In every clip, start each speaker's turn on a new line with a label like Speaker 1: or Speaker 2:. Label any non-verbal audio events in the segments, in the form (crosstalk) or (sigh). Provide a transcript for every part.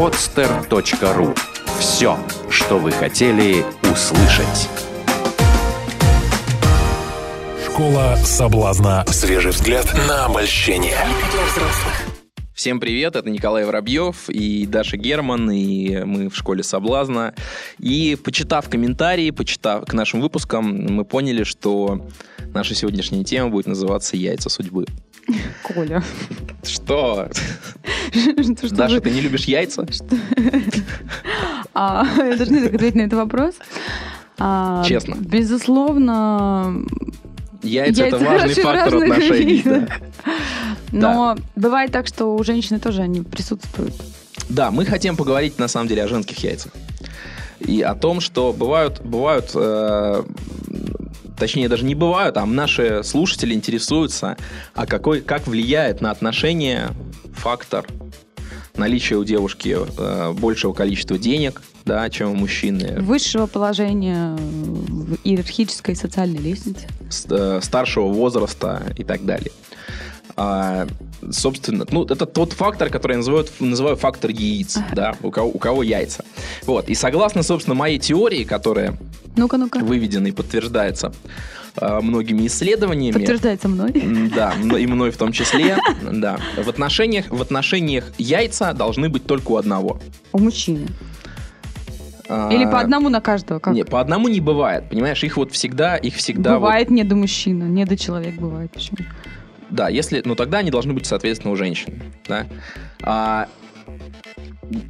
Speaker 1: podster.ru Все, что вы хотели услышать.
Speaker 2: Школа соблазна. Свежий взгляд на обольщение.
Speaker 3: Всем привет, это Николай Воробьев и Даша Герман, и мы в школе соблазна. И почитав комментарии, почитав к нашим выпускам, мы поняли, что наша сегодняшняя тема будет называться «Яйца судьбы».
Speaker 4: Коля.
Speaker 3: Что? Даша, ты не любишь яйца?
Speaker 4: А, я должна ответить на этот вопрос. А,
Speaker 3: Честно.
Speaker 4: Безусловно,
Speaker 3: Яйца, это важный фактор отношений. да.
Speaker 4: Но бывает так, что у женщины тоже они присутствуют.
Speaker 3: Да, мы хотим поговорить на самом деле о женских яйцах. И о том, что бывают, бывают, э, точнее даже не бывают, а наши слушатели интересуются, а какой, как влияет на отношения фактор наличия у девушки э, большего количества денег, да, чем у мужчины,
Speaker 4: Высшего положения в иерархической социальной лестнице.
Speaker 3: с- э, старшего возраста и так далее. А, собственно, ну, это тот фактор, который я называю, называю фактор яиц, да, у кого, у кого яйца. Вот, и согласно, собственно, моей теории, которая
Speaker 4: Ну-ка, ну-ка.
Speaker 3: выведена и подтверждается э, многими исследованиями,
Speaker 4: Подтверждается мной.
Speaker 3: Да, и мной в том числе, (laughs) да. В отношениях, в отношениях яйца должны быть только у одного.
Speaker 4: У мужчины.
Speaker 3: А,
Speaker 4: Или по одному на каждого. Как?
Speaker 3: Не, по одному не бывает, понимаешь, их вот всегда, их всегда вот-
Speaker 4: бывает не до мужчины, не до человек бывает. Почему?
Speaker 3: Да, если, ну тогда они должны быть, соответственно, у женщин, да. А,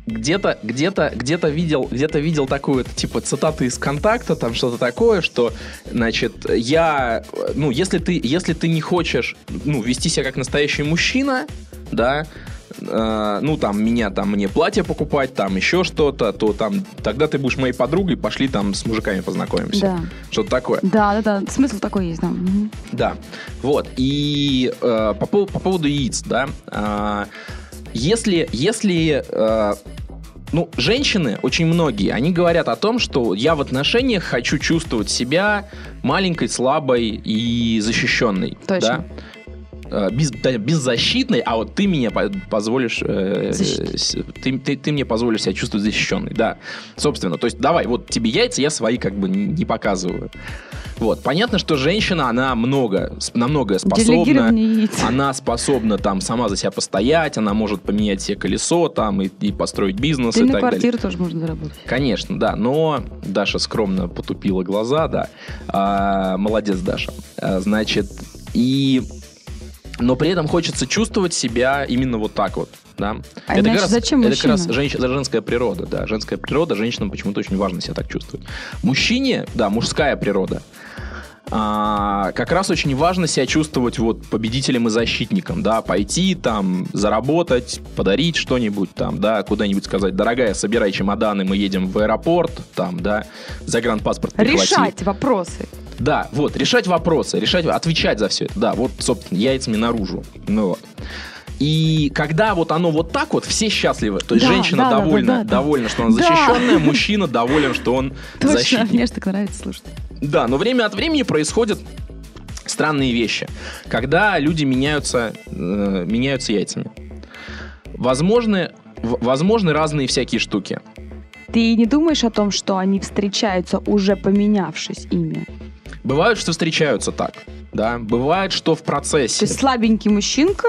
Speaker 3: где-то, где-то, где-то видел, где-то видел такую, типа, цитаты из контакта, там что-то такое, что, значит, я, ну, если ты, если ты не хочешь, ну, вести себя как настоящий мужчина, да, э, ну, там, меня, там, мне платье покупать, там, еще что-то, то там, тогда ты будешь моей подругой, пошли там с мужиками познакомимся.
Speaker 4: Да.
Speaker 3: Что-то такое.
Speaker 4: Да, да, да. Смысл такой есть, да. Мгм.
Speaker 3: Да, вот. И э, по, по поводу яиц, да. э, если, если э, ну, женщины, очень многие, они говорят о том, что я в отношениях хочу чувствовать себя маленькой, слабой и защищенной.
Speaker 4: Точно.
Speaker 3: Да? Э, Без, беззащитной, а вот ты меня по- позволишь, э, ты, ты, ты мне позволишь себя чувствовать защищенной, да, собственно, то есть давай, вот тебе яйца, я свои как бы не показываю, вот, понятно, что женщина, она много, на многое способна, она способна там сама за себя постоять, она может поменять себе колесо там и, и построить бизнес
Speaker 4: Да и
Speaker 3: и так далее.
Speaker 4: квартиру тоже можно заработать.
Speaker 3: Конечно, да, но Даша скромно потупила глаза, да. А, молодец, Даша. А, значит, и... Но при этом хочется чувствовать себя именно вот так вот, да.
Speaker 4: А иначе зачем
Speaker 3: это как раз женщ- это женская природа, да. Женская природа, женщинам почему-то очень важно себя так чувствовать. Мужчине, да, мужская природа. а, как раз очень важно себя чувствовать вот победителем и защитником, да, пойти там, заработать, подарить что-нибудь там, да, куда-нибудь сказать, дорогая, собирай чемоданы, мы едем в аэропорт, там, да, загранпаспорт прихвати.
Speaker 4: Решать вопросы.
Speaker 3: Да, вот, решать вопросы, решать, отвечать за все это, да, вот, собственно, яйцами наружу, ну вот. И когда вот оно вот так вот, все счастливы. То есть
Speaker 4: Да,
Speaker 3: женщина
Speaker 4: да, да,
Speaker 3: довольна,
Speaker 4: да, да, да.
Speaker 3: довольна, что она
Speaker 4: Да.
Speaker 3: защищенная, мужчина доволен, что он (laughs)
Speaker 4: Точно,
Speaker 3: защитник.
Speaker 4: мне же так нравится слушать.
Speaker 3: Да, но время от времени происходят странные вещи, когда люди меняются, э, меняются яйцами. Возможны, возможны разные всякие штуки.
Speaker 4: Ты не думаешь о том, что они встречаются, уже поменявшись ими?
Speaker 3: Бывают, что встречаются так, да. Бывает, что в
Speaker 4: То
Speaker 3: процессе.
Speaker 4: есть слабенький мужчинка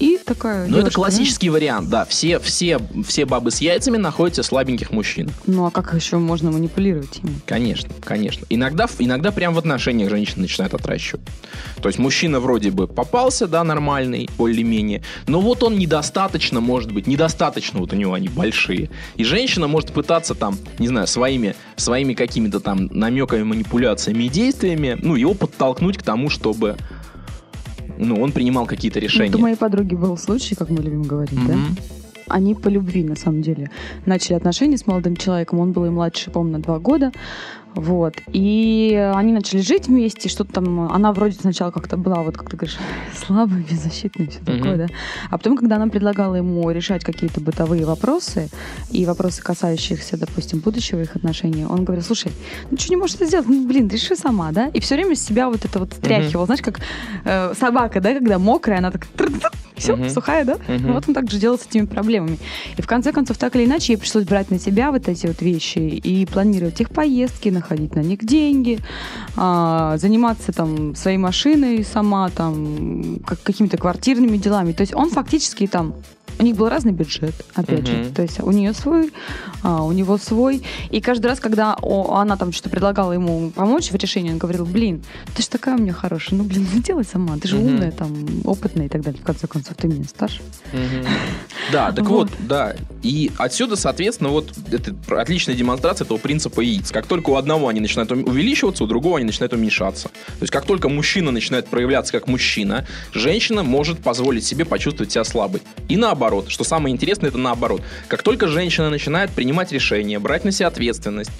Speaker 4: и такая
Speaker 3: Ну, это классический вариант, да. Все, все, все бабы с яйцами находятся слабеньких мужчин.
Speaker 4: да? Ну а как еще можно манипулировать ими?
Speaker 3: Конечно, конечно. Иногда, иногда прям в отношениях женщины начинают отращивать. То есть мужчина вроде бы попался, да, нормальный, более-менее, но вот он недостаточно, может быть, недостаточно вот у него они большие. И женщина может пытаться там, не знаю, своими, своими какими-то там намеками, манипуляциями и действиями, ну, его подтолкнуть к тому, чтобы ну, он принимал какие-то решения.
Speaker 4: Вот у моей подруги был случай, как мы любим говорить, да?
Speaker 3: Мгм.
Speaker 4: Они по любви, на самом деле, начали отношения с молодым человеком. Он был и младше, по-моему, на два года. Вот. И они начали жить вместе, что-то там... Она вроде сначала как-то была, вот как ты говоришь, (laughs) слабая, беззащитная, все такое, да. А потом, когда она предлагала ему решать какие-то бытовые вопросы, и вопросы, касающиеся, допустим, будущего их отношений, он говорил, слушай, ну что не можешь это сделать? Ну, блин, реши сама, да? И все время с себя вот это вот стряхивал. Знаешь, как э, собака, да, когда мокрая, она так... Все,
Speaker 3: Мгм.
Speaker 4: сухая, да?
Speaker 3: Мгм.
Speaker 4: Вот он так же делал с этими проблемами. И в конце концов, так или иначе, ей пришлось брать на себя вот эти вот вещи и планировать их поездки, находить на них деньги, а, заниматься там своей машиной сама, там, как, какими-то квартирными делами. То есть он фактически там у них был разный бюджет, опять же.
Speaker 3: Мгм.
Speaker 4: То есть у нее свой, а, у него свой. И каждый раз, когда о- она там что-то предлагала ему помочь в решении, он говорил, блин, ты же такая у меня хорошая, ну, блин, ну, делай сама, ты же
Speaker 3: Мгм.
Speaker 4: умная, там, опытная и так далее. В конце концов, ты меня старше.
Speaker 3: Мгм. Да, так
Speaker 4: Вот.
Speaker 3: вот, да. И отсюда, соответственно, вот это отличная демонстрация этого принципа яиц. Как только у одного они начинают увеличиваться, у другого они начинают уменьшаться. То есть как только мужчина начинает проявляться как мужчина, женщина может позволить себе почувствовать себя слабой. И наоборот, что самое интересное, это наоборот. Как только женщина начинает принимать решения, брать на себя ответственность.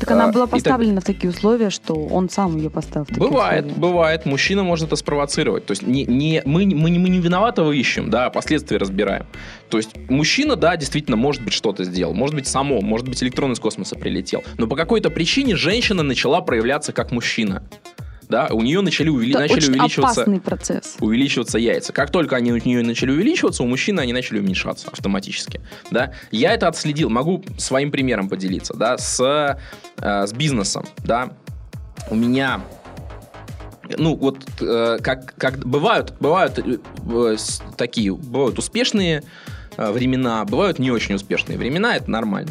Speaker 4: Так она
Speaker 3: а,
Speaker 4: была
Speaker 3: и так-
Speaker 4: поставлена в такие условия, что он сам ее поставил в такие
Speaker 3: Бывает,
Speaker 4: условия.
Speaker 3: бывает. Мужчина может это спровоцировать. То есть не, не, мы, не- мы, мы не виноватого ищем, да, а последствия разбираем. То есть мужчина, да, действительно, может быть, что-то сделал. Может быть, само, может быть, электрон из космоса прилетел. Но по какой-то причине женщина начала проявляться как мужчина. Да, у нее начали, увели-
Speaker 4: Это
Speaker 3: начали
Speaker 4: очень
Speaker 3: увеличиваться
Speaker 4: опасный процесс.
Speaker 3: увеличиваться яйца. Как только они у нее начали увеличиваться, у мужчины они начали уменьшаться автоматически. Да? Я это отследил, могу своим примером поделиться, да, с, э, с бизнесом, да. У меня ну, вот э, как, как бывают, бывают э, э, такие, бывают успешные э, времена, бывают не очень успешные времена, это нормально.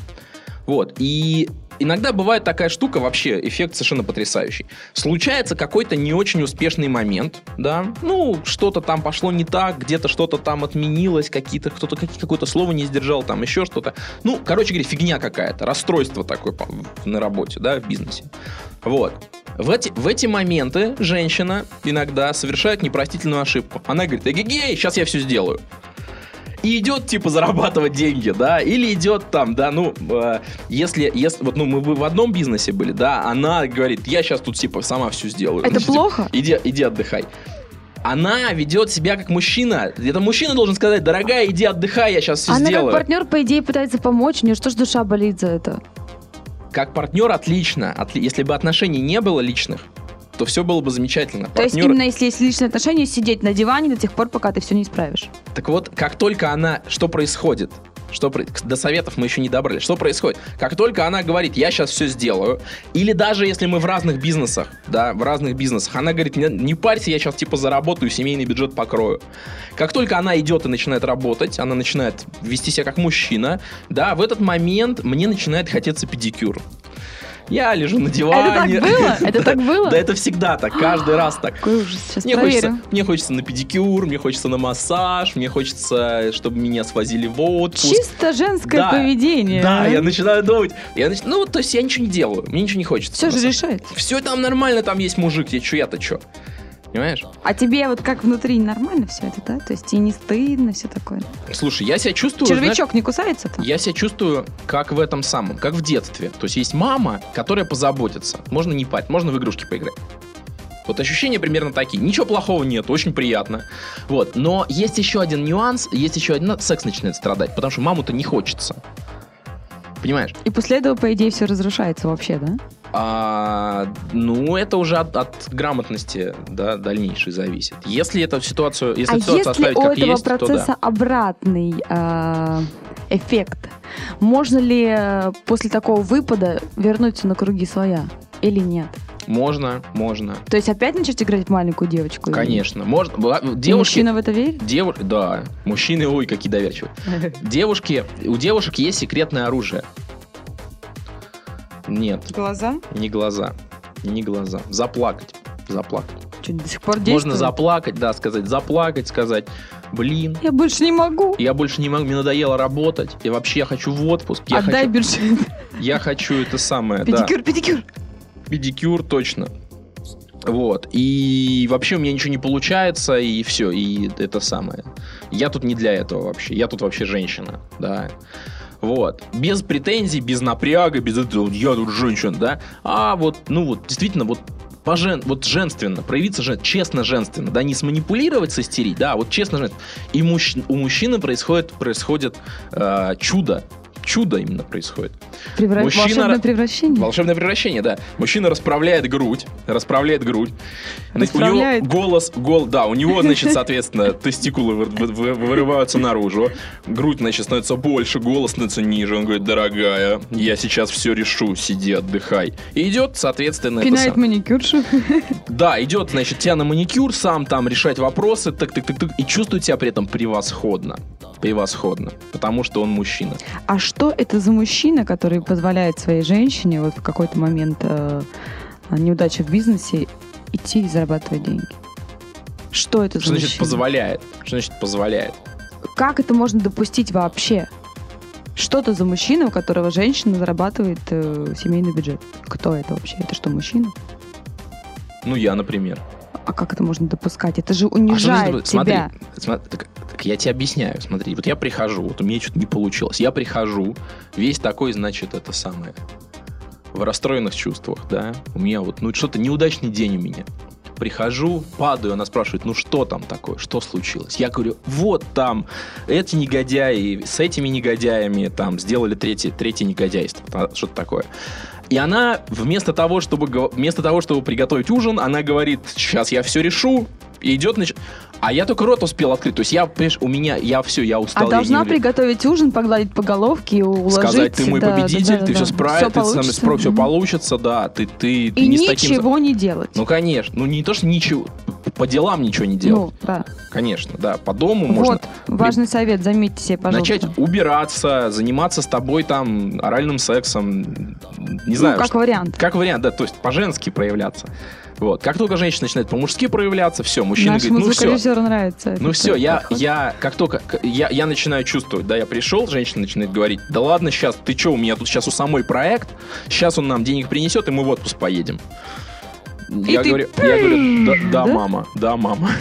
Speaker 3: Вот, и иногда бывает такая штука, вообще эффект совершенно потрясающий. Случается какой-то не очень успешный момент, да, ну, что-то там пошло не так, где-то что-то там отменилось, какие-то, кто-то какое-то слово не сдержал, там еще что-то. Ну, короче говоря, фигня какая-то, расстройство такое на работе, да, в бизнесе. Вот. В эти, в эти моменты женщина иногда совершает непростительную ошибку. Она говорит, эгегей, сейчас я все сделаю. И идет, типа, зарабатывать деньги, да, или идет там, да, ну, э, если, если, вот, ну, мы в одном бизнесе были, да, она говорит, я сейчас тут, типа, сама все сделаю.
Speaker 4: Это
Speaker 3: Ну, типа,
Speaker 4: плохо?
Speaker 3: Иди, иди отдыхай. Она ведет себя как мужчина. Это мужчина должен сказать, дорогая, иди отдыхай, я сейчас все
Speaker 4: Она
Speaker 3: сделаю.
Speaker 4: как партнер, по идее, пытается помочь. У нее что ж душа болит за это?
Speaker 3: Как партнер отлично. Отли- Если бы отношений не было личных, то все было бы замечательно.
Speaker 4: То есть
Speaker 3: Партнер-
Speaker 4: именно если есть личные отношения, сидеть на диване до тех пор, пока ты все не исправишь.
Speaker 3: Так вот, как только она... Что происходит? Что До советов мы еще не добрались. Что происходит? Как только она говорит, я сейчас все сделаю, или даже если мы в разных бизнесах, да, в разных бизнесах, она говорит, не, не парься, я сейчас типа заработаю, семейный бюджет покрою. Как только она идет и начинает работать, она начинает вести себя как мужчина, да, в этот момент мне начинает хотеться педикюр. Я лежу на
Speaker 4: Это
Speaker 3: диване.
Speaker 4: так было? Это так (laughs) было?
Speaker 3: Да это всегда так, каждый раз так.
Speaker 4: Какой ужас. Сейчас
Speaker 3: Мне хочется, мне хочется на педикюр, мне хочется на массаж, мне хочется, чтобы меня свозили в отпуск.
Speaker 4: Чисто женское
Speaker 3: Да.
Speaker 4: поведение.
Speaker 3: Да, я начинаю думать. Я нач- Ну, то есть я ничего не делаю, мне ничего не хочется.
Speaker 4: Все же решает.
Speaker 3: Все там нормально, там есть мужик, я чё, я-то чё? Понимаешь?
Speaker 4: А тебе вот как внутри нормально все это, да? То есть тебе не стыдно, все такое.
Speaker 3: Слушай, я себя чувствую... знаешь,
Speaker 4: Червячок не кусается там?
Speaker 3: Я себя чувствую как в этом самом, как в детстве. То есть есть мама, которая позаботится. Можно не парить, можно в игрушки поиграть. Вот ощущения примерно такие. Ничего плохого нет, очень приятно. Вот. Но есть еще один нюанс, есть еще один... Секс начинает страдать, потому что маму-то не хочется. Понимаешь?
Speaker 4: И после этого, по идее, все разрушается вообще, да?
Speaker 3: А, ну, это уже от, от грамотности да, дальнейшей зависит. Если эту ситуацию, если
Speaker 4: а
Speaker 3: ситуацию
Speaker 4: если
Speaker 3: оставить
Speaker 4: у
Speaker 3: как
Speaker 4: этого
Speaker 3: есть, то
Speaker 4: процесса
Speaker 3: да.
Speaker 4: обратный э, эффект, можно ли э, после такого выпада вернуться на круги своя или нет?
Speaker 3: Можно, можно.
Speaker 4: То есть опять начать играть в маленькую девочку?
Speaker 3: Конечно. Можно. Была-
Speaker 4: И
Speaker 3: Девушки,
Speaker 4: мужчина в это верит?
Speaker 3: Деву... Да, мужчины, ой, какие доверчивые. (laughs) Девушки, у девушек есть секретное оружие. Нет,
Speaker 4: Глаза?
Speaker 3: не глаза. Не глаза. Заплакать. Заплакать.
Speaker 4: Что, до сих пор
Speaker 3: Можно
Speaker 4: действует?
Speaker 3: заплакать, да, сказать, заплакать, сказать, блин,
Speaker 4: Я больше не могу.
Speaker 3: я больше не могу, мне надоело работать, и вообще я хочу в отпуск, я,
Speaker 4: Отдай
Speaker 3: хочу,
Speaker 4: бюджет.
Speaker 3: я хочу это самое, да,
Speaker 4: Педикюр, педикюр.
Speaker 3: педикюр точно. Вот. И вообще у меня ничего не получается, и все, и это самое. Я тут не для этого вообще. Я тут вообще женщина, да. Вот. Без претензий, без напряга, без этого, я тут женщина, да. А вот, ну вот, действительно, вот пожен, вот женственно, проявиться жен, честно женственно, да, не сманипулировать, состерить, да, а вот честно женственно. И мужч- у мужчины происходит, происходит э, чудо, чудо именно происходит.
Speaker 4: Превра-
Speaker 3: Мужчина-
Speaker 4: Волшебное превращение?
Speaker 3: Волшебное превращение, да. Мужчина расправляет грудь, расправляет грудь.
Speaker 4: Расправляет?
Speaker 3: У него голос, гол, да, у него, значит, соответственно, (laughs) тестикулы вы- вы- вы- вырываются наружу, грудь, значит, становится больше, голос становится ниже. Он говорит, дорогая, я сейчас все решу, сиди, отдыхай. И идет, соответственно,
Speaker 4: Пинает маникюршу.
Speaker 3: Да, идет, значит, тебя на маникюр, сам там решать вопросы, так-так-так-так, и чувствует себя при этом превосходно. Превосходно. Потому что он мужчина.
Speaker 4: А что это за мужчина, который позволяет своей женщине вот в какой-то момент э, неудачи в бизнесе идти и зарабатывать деньги? Что это
Speaker 3: Что
Speaker 4: за
Speaker 3: значит
Speaker 4: мужчина?
Speaker 3: позволяет? Что значит позволяет?
Speaker 4: Как это можно допустить вообще? Что это за мужчина, у которого женщина зарабатывает э, семейный бюджет? Кто это вообще? Это что, мужчина?
Speaker 3: Ну, я, например.
Speaker 4: А как это можно допускать? Это же
Speaker 3: А что
Speaker 4: унижает
Speaker 3: смотри,
Speaker 4: тебя.
Speaker 3: сма- так, так я тебе объясняю, смотри, вот я прихожу, вот у меня что-то не получилось, я прихожу, весь такой, значит, это самое, в расстроенных чувствах, да, у меня вот, ну, что-то неудачный день у меня. Прихожу, падаю, она спрашивает, ну что там такое, что случилось? Я говорю, вот там эти негодяи с этими негодяями там сделали третье, третье негодяйство, что-то такое. И она вместо того, чтобы, вместо того, чтобы приготовить ужин, она говорит, сейчас я все решу, и идет, нач- а я только рот успел открыть. То есть я, понимаешь, у меня, я все, я устал.
Speaker 4: А
Speaker 3: я
Speaker 4: должна
Speaker 3: не
Speaker 4: приготовить ужин, погладить по головке, уложить.
Speaker 3: Сказать, ты мой
Speaker 4: да, да,
Speaker 3: победитель,
Speaker 4: да,
Speaker 3: ты
Speaker 4: да.
Speaker 3: все справишься, ты
Speaker 4: получится.
Speaker 3: все получится, да, ты, ты, ты
Speaker 4: И
Speaker 3: не с таким...
Speaker 4: ничего не делать.
Speaker 3: Ну, конечно, ну не то, что ничего, по делам ничего не делать.
Speaker 4: Ну, да.
Speaker 3: Конечно, да, по дому можно
Speaker 4: Вот, важный совет, заметьте себе, пожалуйста.
Speaker 3: начать убираться, заниматься с тобой там оральным сексом, не знаю,
Speaker 4: ну, как
Speaker 3: что-
Speaker 4: вариант.
Speaker 3: как вариант, да, то есть по-женски проявляться. Вот. Как только женщина начинает по-мужски проявляться, все, мужчина
Speaker 4: Нашему
Speaker 3: говорит, ну все,
Speaker 4: нравится.
Speaker 3: ну все, я,
Speaker 4: подход.
Speaker 3: я, как только, я, я начинаю чувствовать, да, я пришел, женщина начинает говорить, да ладно, сейчас, ты что, у меня тут сейчас у самой проект, сейчас он нам денег принесет, и мы в отпуск поедем. Я,
Speaker 4: ты
Speaker 3: говорю, я говорю, да, да,
Speaker 4: да?
Speaker 3: мама, да, мама. (laughs)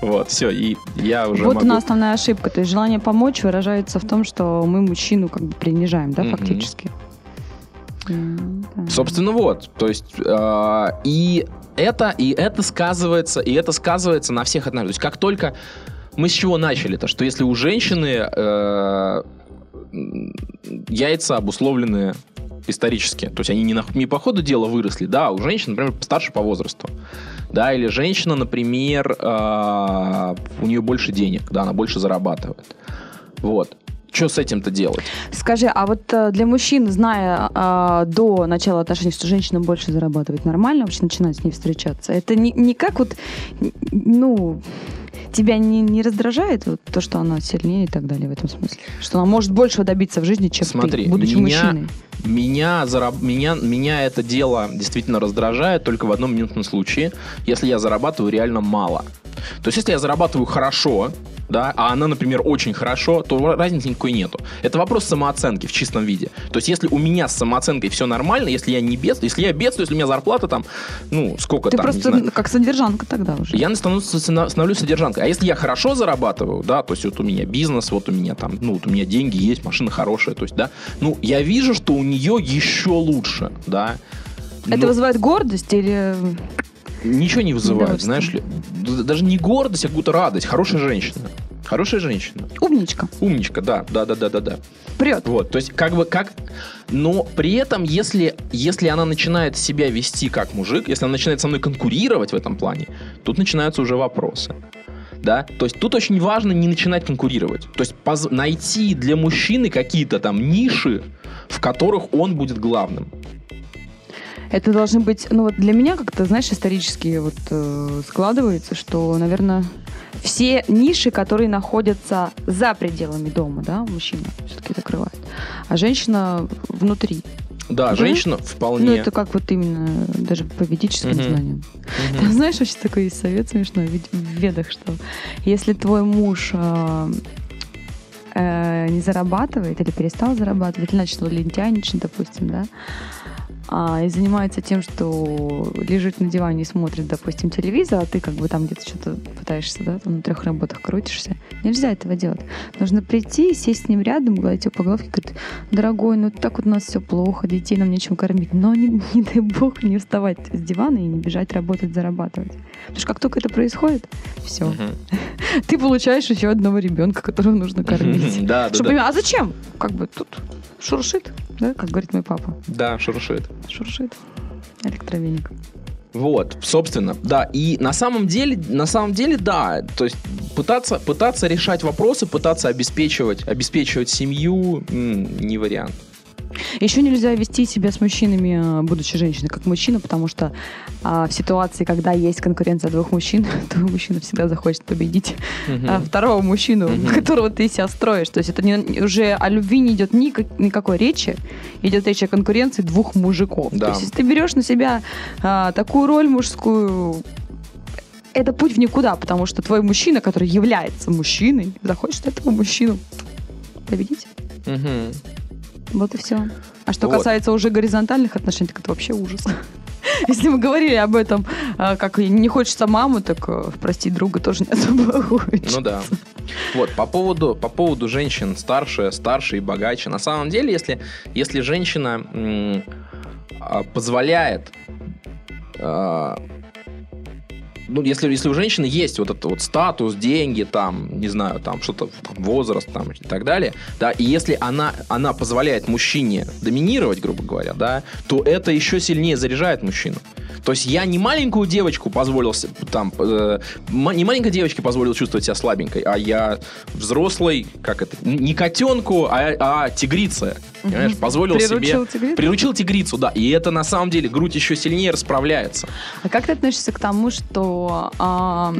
Speaker 3: Вот, все, и я уже
Speaker 4: Вот
Speaker 3: могу...
Speaker 4: у нас основная ошибка. То есть желание помочь выражается в том, что мы мужчину как бы принижаем, да, фактически.
Speaker 3: Собственно, вот. То есть, э, и это, и это сказывается, и это сказывается на всех отношениях. То есть, как только мы с чего начали-то, что если у женщины э, яйца обусловлены исторически, то есть они не, на- не по ходу дела выросли, да, а у женщин, например, старше по возрасту, да, или женщина, например, э, у нее больше денег, да, она больше зарабатывает, вот. Что с этим-то делать?
Speaker 4: Скажи, а вот э, для мужчин, зная а, до начала отношений, что женщина больше зарабатывает, нормально вообще начинать с ней встречаться? Это не, не как вот, ну, тебя не, не раздражает вот то, что она сильнее и так далее в этом смысле? Что она может большего добиться в жизни, чем
Speaker 3: Смотри,
Speaker 4: ты, будучи
Speaker 3: меня-
Speaker 4: мужчиной?
Speaker 3: Меня, зараб- меня, меня это дело действительно раздражает только в одном минутном случае, если я зарабатываю реально мало. То есть, если я зарабатываю хорошо, да, а она, например, очень хорошо, то разницы никакой нету. Это вопрос самооценки в чистом виде. То есть, если у меня с самооценкой все нормально, если я не бедствую, если я бедствую, если у меня зарплата там, ну, сколько
Speaker 4: Ты
Speaker 3: там,
Speaker 4: просто как содержанка тогда уже.
Speaker 3: Я становлюсь, становлюсь содержанкой. А если я хорошо зарабатываю, да, то есть вот у меня бизнес, вот у меня там, ну, вот у меня деньги есть, машина хорошая, то есть, да, ну, я вижу, что у нее еще лучше, да.
Speaker 4: Это
Speaker 3: Ну,
Speaker 4: вызывает гордость или...
Speaker 3: Ничего не вызывает, знаешь ли. Даже не гордость, а какую-то радость. Хорошая женщина. Хорошая женщина.
Speaker 4: Умничка.
Speaker 3: Умничка, да, да, да, да, да, да.
Speaker 4: Прет.
Speaker 3: Вот, то есть как бы как... Но при этом, если, если она начинает себя вести как мужик, если она начинает со мной конкурировать в этом плане, тут начинаются уже вопросы. Да? То есть тут очень важно не начинать конкурировать. То есть поз- найти для мужчины какие-то там ниши, в которых он будет главным.
Speaker 4: Это должны быть, ну вот для меня как-то, знаешь, исторически вот э, складывается, что, наверное, все ниши, которые находятся за пределами дома, да, мужчина все-таки закрывает, а женщина внутри.
Speaker 3: Да,
Speaker 4: Да?
Speaker 3: женщина вполне...
Speaker 4: Ну это как вот именно даже по ведическим
Speaker 3: Мгм.
Speaker 4: знаниям.
Speaker 3: Мгм.
Speaker 4: Там, знаешь, вообще такой есть совет смешной ведь в ведах, что если твой муж э, э, не зарабатывает или перестал зарабатывать, или начал лентяйничать, допустим, да, а, и занимается тем, что лежит на диване и смотрит, допустим, телевизор, а ты как бы там где-то что-то пытаешься, да, там на трех работах крутишься. Нельзя этого делать. Нужно прийти, сесть с ним рядом, гладить его по головке, говорит, дорогой, ну так вот у нас все плохо, детей нам нечем кормить, но не, (laughs) не дай бог не вставать с дивана и не бежать работать, зарабатывать. Потому что как только это происходит, все. (laughs) Ты получаешь еще одного ребенка, которого нужно кормить. (laughs)
Speaker 3: Да, да,
Speaker 4: Чтобы
Speaker 3: да.
Speaker 4: а зачем? Как бы тут шуршит, да, как говорит мой папа.
Speaker 3: Да, шуршит.
Speaker 4: Шуршит. Электровеник.
Speaker 3: Вот, собственно, да. И на самом деле, на самом деле, да. То есть пытаться, пытаться решать вопросы, пытаться обеспечивать, обеспечивать семью не вариант.
Speaker 4: Еще нельзя вести себя с мужчинами, э, будучи женщиной, как мужчина, потому что а, в ситуации, когда есть конкуренция двух мужчин, (laughs) то мужчина всегда захочет победить
Speaker 3: Мгм.
Speaker 4: а, второго мужчину,
Speaker 3: Мгм. (laughs)
Speaker 4: которого ты себя строишь. То есть это не, уже о любви не идет никак- никакой речи, идет речь о конкуренции двух мужиков.
Speaker 3: Да.
Speaker 4: То есть если ты берешь на себя а, такую роль мужскую, это путь в никуда, потому что твой мужчина, который является мужчиной, захочет этого мужчину победить.
Speaker 3: Мгм.
Speaker 4: Вот и все. А что
Speaker 3: Вот.
Speaker 4: касается уже горизонтальных отношений, так это вообще ужас. (laughs) Если мы говорили об этом, а, как не хочется маму, так э, простить друга тоже не особо хочется.
Speaker 3: Ну да. Вот, по поводу, по поводу женщин старше, старше и богаче. На самом деле, если, если женщина м, а, позволяет а, ну, если, если у женщины есть вот этот вот статус, деньги, там, не знаю, там, что-то, возраст, там, и так далее, да, и если она, она позволяет мужчине доминировать, грубо говоря, да, то это еще сильнее заряжает мужчину. То есть я не маленькую девочку позволил, там, э, не маленькой девочке позволил чувствовать себя слабенькой, а я взрослый, как это, не котенку, а, а тигрице, понимаешь, позволил
Speaker 4: Приручил
Speaker 3: себе...
Speaker 4: тигрицу?
Speaker 3: Приручил тигрицу, да, и это на самом деле грудь еще сильнее расправляется.
Speaker 4: А как ты относишься к тому, что а,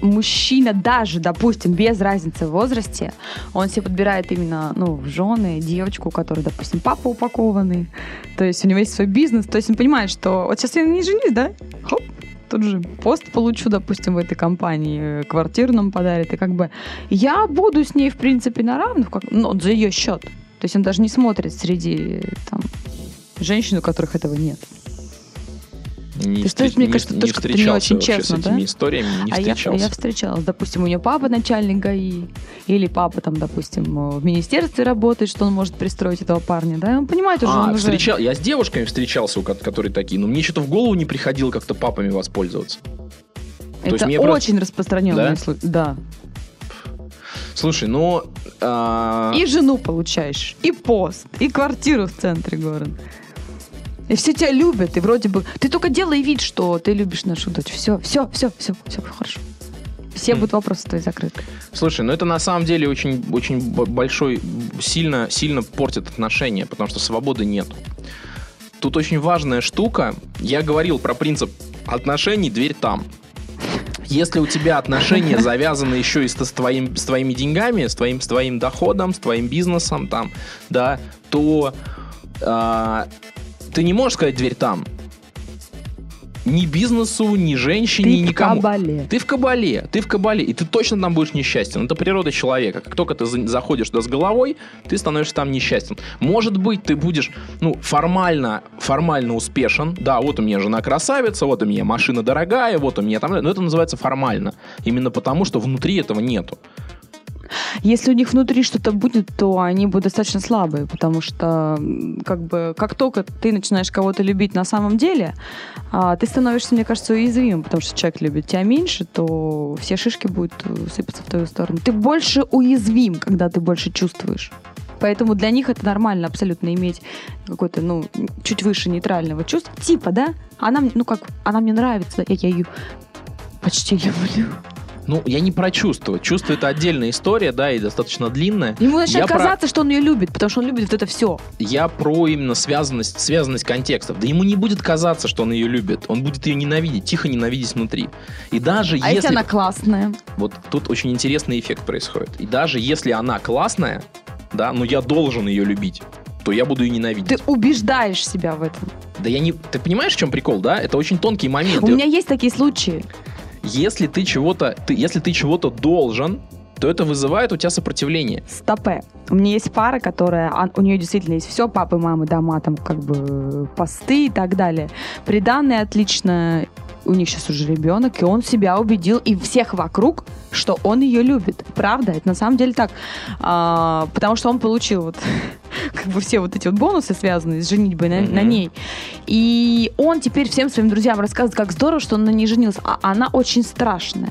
Speaker 4: мужчина даже, допустим, без разницы в возрасте, он себе подбирает именно, ну, в жены девочку, у которой, допустим, папа упакованный, то есть у него есть свой бизнес, то есть он понимает, что вот сейчас я не женюсь, да, хоп, тут же пост получу, допустим, в этой компании, квартиру нам подарит, и как бы я буду с ней, в принципе, на равных, как, ну, за ее счет. То есть он даже не смотрит среди, там, женщин, у которых этого нет.
Speaker 3: Не
Speaker 4: Ты
Speaker 3: встреч-
Speaker 4: мне
Speaker 3: не-
Speaker 4: кажется,
Speaker 3: не
Speaker 4: тоже как-то не очень честно,
Speaker 3: с этими
Speaker 4: да?
Speaker 3: историями, не
Speaker 4: а я,
Speaker 3: встречался.
Speaker 4: я встречалась. Допустим, у нее папа начальник ГАИ, или папа там, допустим, в министерстве работает, что он может пристроить этого парня, да? Он понимает уже,
Speaker 3: А,
Speaker 4: он уже...
Speaker 3: встречал, я с девушками встречался, у ко- которые такие, но мне что-то в голову не приходило как-то папами воспользоваться.
Speaker 4: Это очень
Speaker 3: просто-
Speaker 4: распространенный
Speaker 3: Да?
Speaker 4: случай. Да.
Speaker 3: Слушай, ну... а,
Speaker 4: И жену получаешь, и пост, и квартиру в центре города. И все тебя любят, и вроде бы... Ты только делай вид, что ты любишь нашу дочь. Все, все, все, все, все хорошо. Все
Speaker 3: Хм.
Speaker 4: будут вопросы твои закрыты.
Speaker 3: Слушай, ну это на самом деле очень, очень большой, сильно, сильно портит отношения, потому что свободы нет. Тут очень важная штука. Я говорил про принцип отношений, дверь там. Если у тебя отношения завязаны еще и с, с твоим, с твоими деньгами, с твоим, с твоим доходом, с твоим бизнесом, там, да, то а, ты не можешь сказать дверь там. Ни бизнесу, ни женщине,
Speaker 4: Ты в
Speaker 3: никому.
Speaker 4: кабале.
Speaker 3: Ты в кабале, ты в кабале, и ты точно там будешь несчастен. Это природа человека. Как только ты за- заходишь туда с головой, ты становишься там несчастен. Может быть, ты будешь, ну, формально, формально успешен. Да, вот у меня жена красавица, вот у меня машина дорогая, вот у меня там... Но это называется формально. Именно потому, что внутри этого нету.
Speaker 4: Если у них внутри что-то будет, то они будут достаточно слабые, потому что как бы как только ты начинаешь кого-то любить на самом деле, а, ты становишься, мне кажется, уязвимым, потому что человек любит тебя меньше, то все шишки будут э, сыпаться в твою сторону. Ты больше уязвим, когда ты больше чувствуешь. Поэтому для них это нормально абсолютно иметь какое-то, ну, чуть выше нейтрального чувства. Типа, да? Она, ну как, она мне нравится, я, я ее почти люблю.
Speaker 3: Ну, я не про чувство. Чувство это отдельная история, да, и достаточно длинная.
Speaker 4: Ему начинает
Speaker 3: Я про-
Speaker 4: казаться, что он ее любит, потому что он любит вот это все.
Speaker 3: Я про именно связанность, связанность контекстов. Да ему не будет казаться, что он ее любит. Он будет ее ненавидеть, тихо ненавидеть внутри. И даже
Speaker 4: А если
Speaker 3: если...
Speaker 4: она классная?
Speaker 3: Вот тут очень интересный эффект происходит. И даже если она классная, да, но я должен ее любить, то я буду ее ненавидеть.
Speaker 4: Ты убеждаешь себя в этом.
Speaker 3: Да я не... Ты понимаешь, в чем прикол, да? Это очень тонкий момент.
Speaker 4: У
Speaker 3: И
Speaker 4: меня есть такие случаи.
Speaker 3: Если ты чего-то... Ты, если ты чего-то должен, то это вызывает у тебя сопротивление.
Speaker 4: Стопе. У меня есть пара, которая... а, У нее действительно есть все, папы, мамы, дома, там как бы посты и так далее. Приданные отлично. У них сейчас уже ребенок, и он себя убедил и всех вокруг, что он ее любит. Правда, это на самом деле так. А, потому что он получил вот как бы все вот эти вот бонусы, связанные с женитьбой на,
Speaker 3: Мгм.
Speaker 4: на ней. И он теперь всем своим друзьям рассказывает, как здорово, что он на ней женился. А она очень страшная.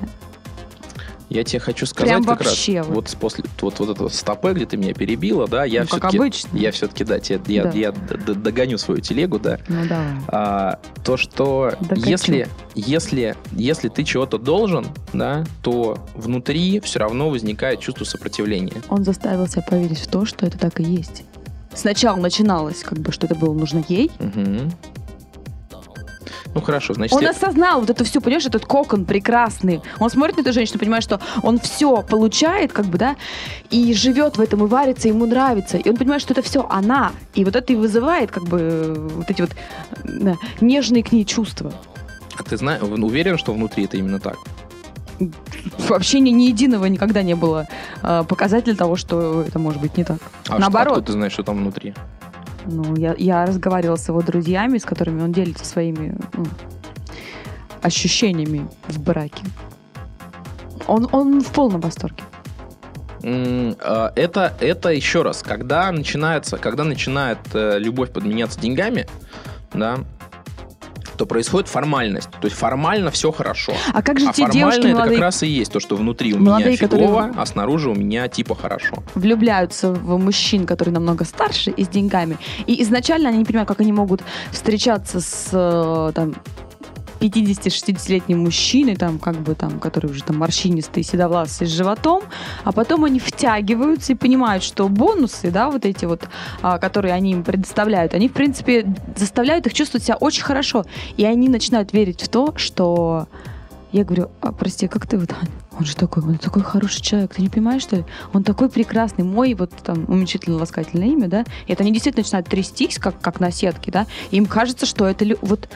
Speaker 3: Я тебе хочу сказать
Speaker 4: Прям
Speaker 3: как
Speaker 4: вообще
Speaker 3: раз,
Speaker 4: вот.
Speaker 3: вот после вот, вот этого стопы, где ты меня перебила, да, я
Speaker 4: Ну,
Speaker 3: все-таки,
Speaker 4: обычно.
Speaker 3: я все-таки, да, тебе, я,
Speaker 4: Да.
Speaker 3: я догоню свою телегу, да,
Speaker 4: Ну давай.
Speaker 3: А, то, что
Speaker 4: Докачу.
Speaker 3: если, если, если ты чего-то должен, да, то внутри все равно возникает чувство сопротивления.
Speaker 4: Он заставил себя поверить в то, что это так и есть. Сначала начиналось, как бы, что это было нужно ей.
Speaker 3: Ну хорошо, значит,
Speaker 4: Он
Speaker 3: я-
Speaker 4: осознал вот это все, понимаешь, этот кокон прекрасный. Он смотрит на эту женщину, понимает, что он все получает, как бы, да, и живет в этом, и варится, ему нравится. И он понимает, что это все она. И вот это и вызывает, как бы, вот эти вот да, нежные к ней чувства.
Speaker 3: а ты знаешь, уверен, что внутри это именно так?
Speaker 4: Вообще ни, ни единого никогда не было э, показателя того, что это может быть не так.
Speaker 3: А
Speaker 4: Наоборот.
Speaker 3: Что, откуда ты знаешь, что там внутри?
Speaker 4: Ну, я, я разговаривала с его друзьями, с которыми он делится своими ну, ощущениями в браке. Он, он в полном восторге.
Speaker 3: А, Это, это еще раз, когда начинается, когда начинает э, любовь подменяться деньгами, да, то происходит формальность. То есть формально все хорошо.
Speaker 4: А как же
Speaker 3: а
Speaker 4: те
Speaker 3: формально
Speaker 4: девушки
Speaker 3: это
Speaker 4: молодые
Speaker 3: как раз и есть то, что внутри у
Speaker 4: Молодые,
Speaker 3: меня
Speaker 4: которые-
Speaker 3: фигово, а снаружи у меня типа хорошо.
Speaker 4: влюбляются в мужчин, которые намного старше и с деньгами. И изначально они не понимают, как они могут встречаться с э, там, 50-60-летним мужчиной, там, как бы, там, который уже там морщинистый, седовласый, с животом, а потом они втягиваются и понимают, что бонусы, да, вот эти вот, а, которые они им предоставляют, они, в принципе, заставляют их чувствовать себя очень хорошо. И они начинают верить в то, что я говорю, а, прости, как ты вот? Он же такой, он такой хороший человек, ты не понимаешь, что ли? Он такой прекрасный, мой вот там уменьшительно ласкательное имя, да? И это они действительно начинают трястись, как, как на сетке, да? И им кажется, что это вот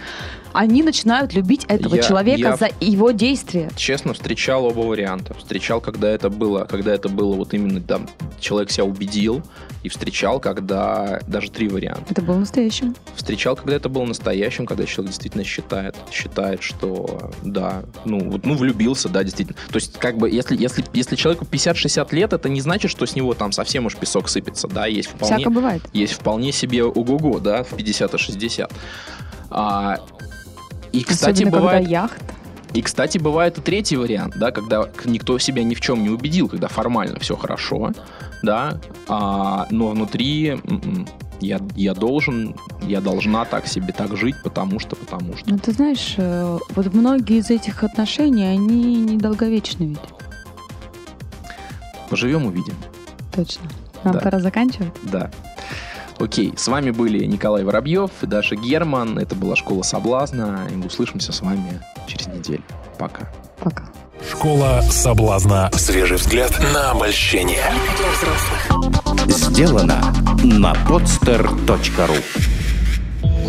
Speaker 4: они начинают любить этого
Speaker 3: Я-
Speaker 4: человека
Speaker 3: я-
Speaker 4: за его действия.
Speaker 3: Честно, встречал оба варианта. Встречал, когда это было, когда это было вот именно там человек себя убедил, и встречал, когда даже три варианта.
Speaker 4: Это было настоящим.
Speaker 3: Встречал, когда это было настоящим, когда человек действительно считает, считает, что да, ну вот, ну влюбился, да, действительно. То есть как бы если если если человеку 50-60 лет, это не значит, что с него там совсем уж песок сыпется, да, есть вполне
Speaker 4: Всяко бывает.
Speaker 3: есть вполне себе ого-го, да, в 50 и 60. А, и, кстати,
Speaker 4: Особенно,
Speaker 3: бывает,
Speaker 4: когда яхт.
Speaker 3: и, кстати, бывает и третий вариант, да, когда никто себя ни в чем не убедил, когда формально все хорошо, да, а, но внутри м-м, я, я должен, я должна так себе так жить, потому что, потому что.
Speaker 4: Ну, ты знаешь, э, вот многие из этих отношений, они недолговечны ведь.
Speaker 3: Поживем, увидим.
Speaker 4: Точно. Нам
Speaker 3: Да.
Speaker 4: пора заканчивать.
Speaker 3: Да. Окей, с вами были Николай Воробьев и Даша Герман. Это была «Школа соблазна». И мы услышимся с вами через неделю. Пока.
Speaker 4: Пока.
Speaker 2: Школа соблазна. Свежий взгляд на обольщение.
Speaker 1: Сделано на podster.ru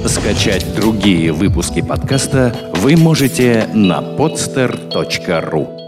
Speaker 1: Скачать другие выпуски подкаста вы можете на podster.ru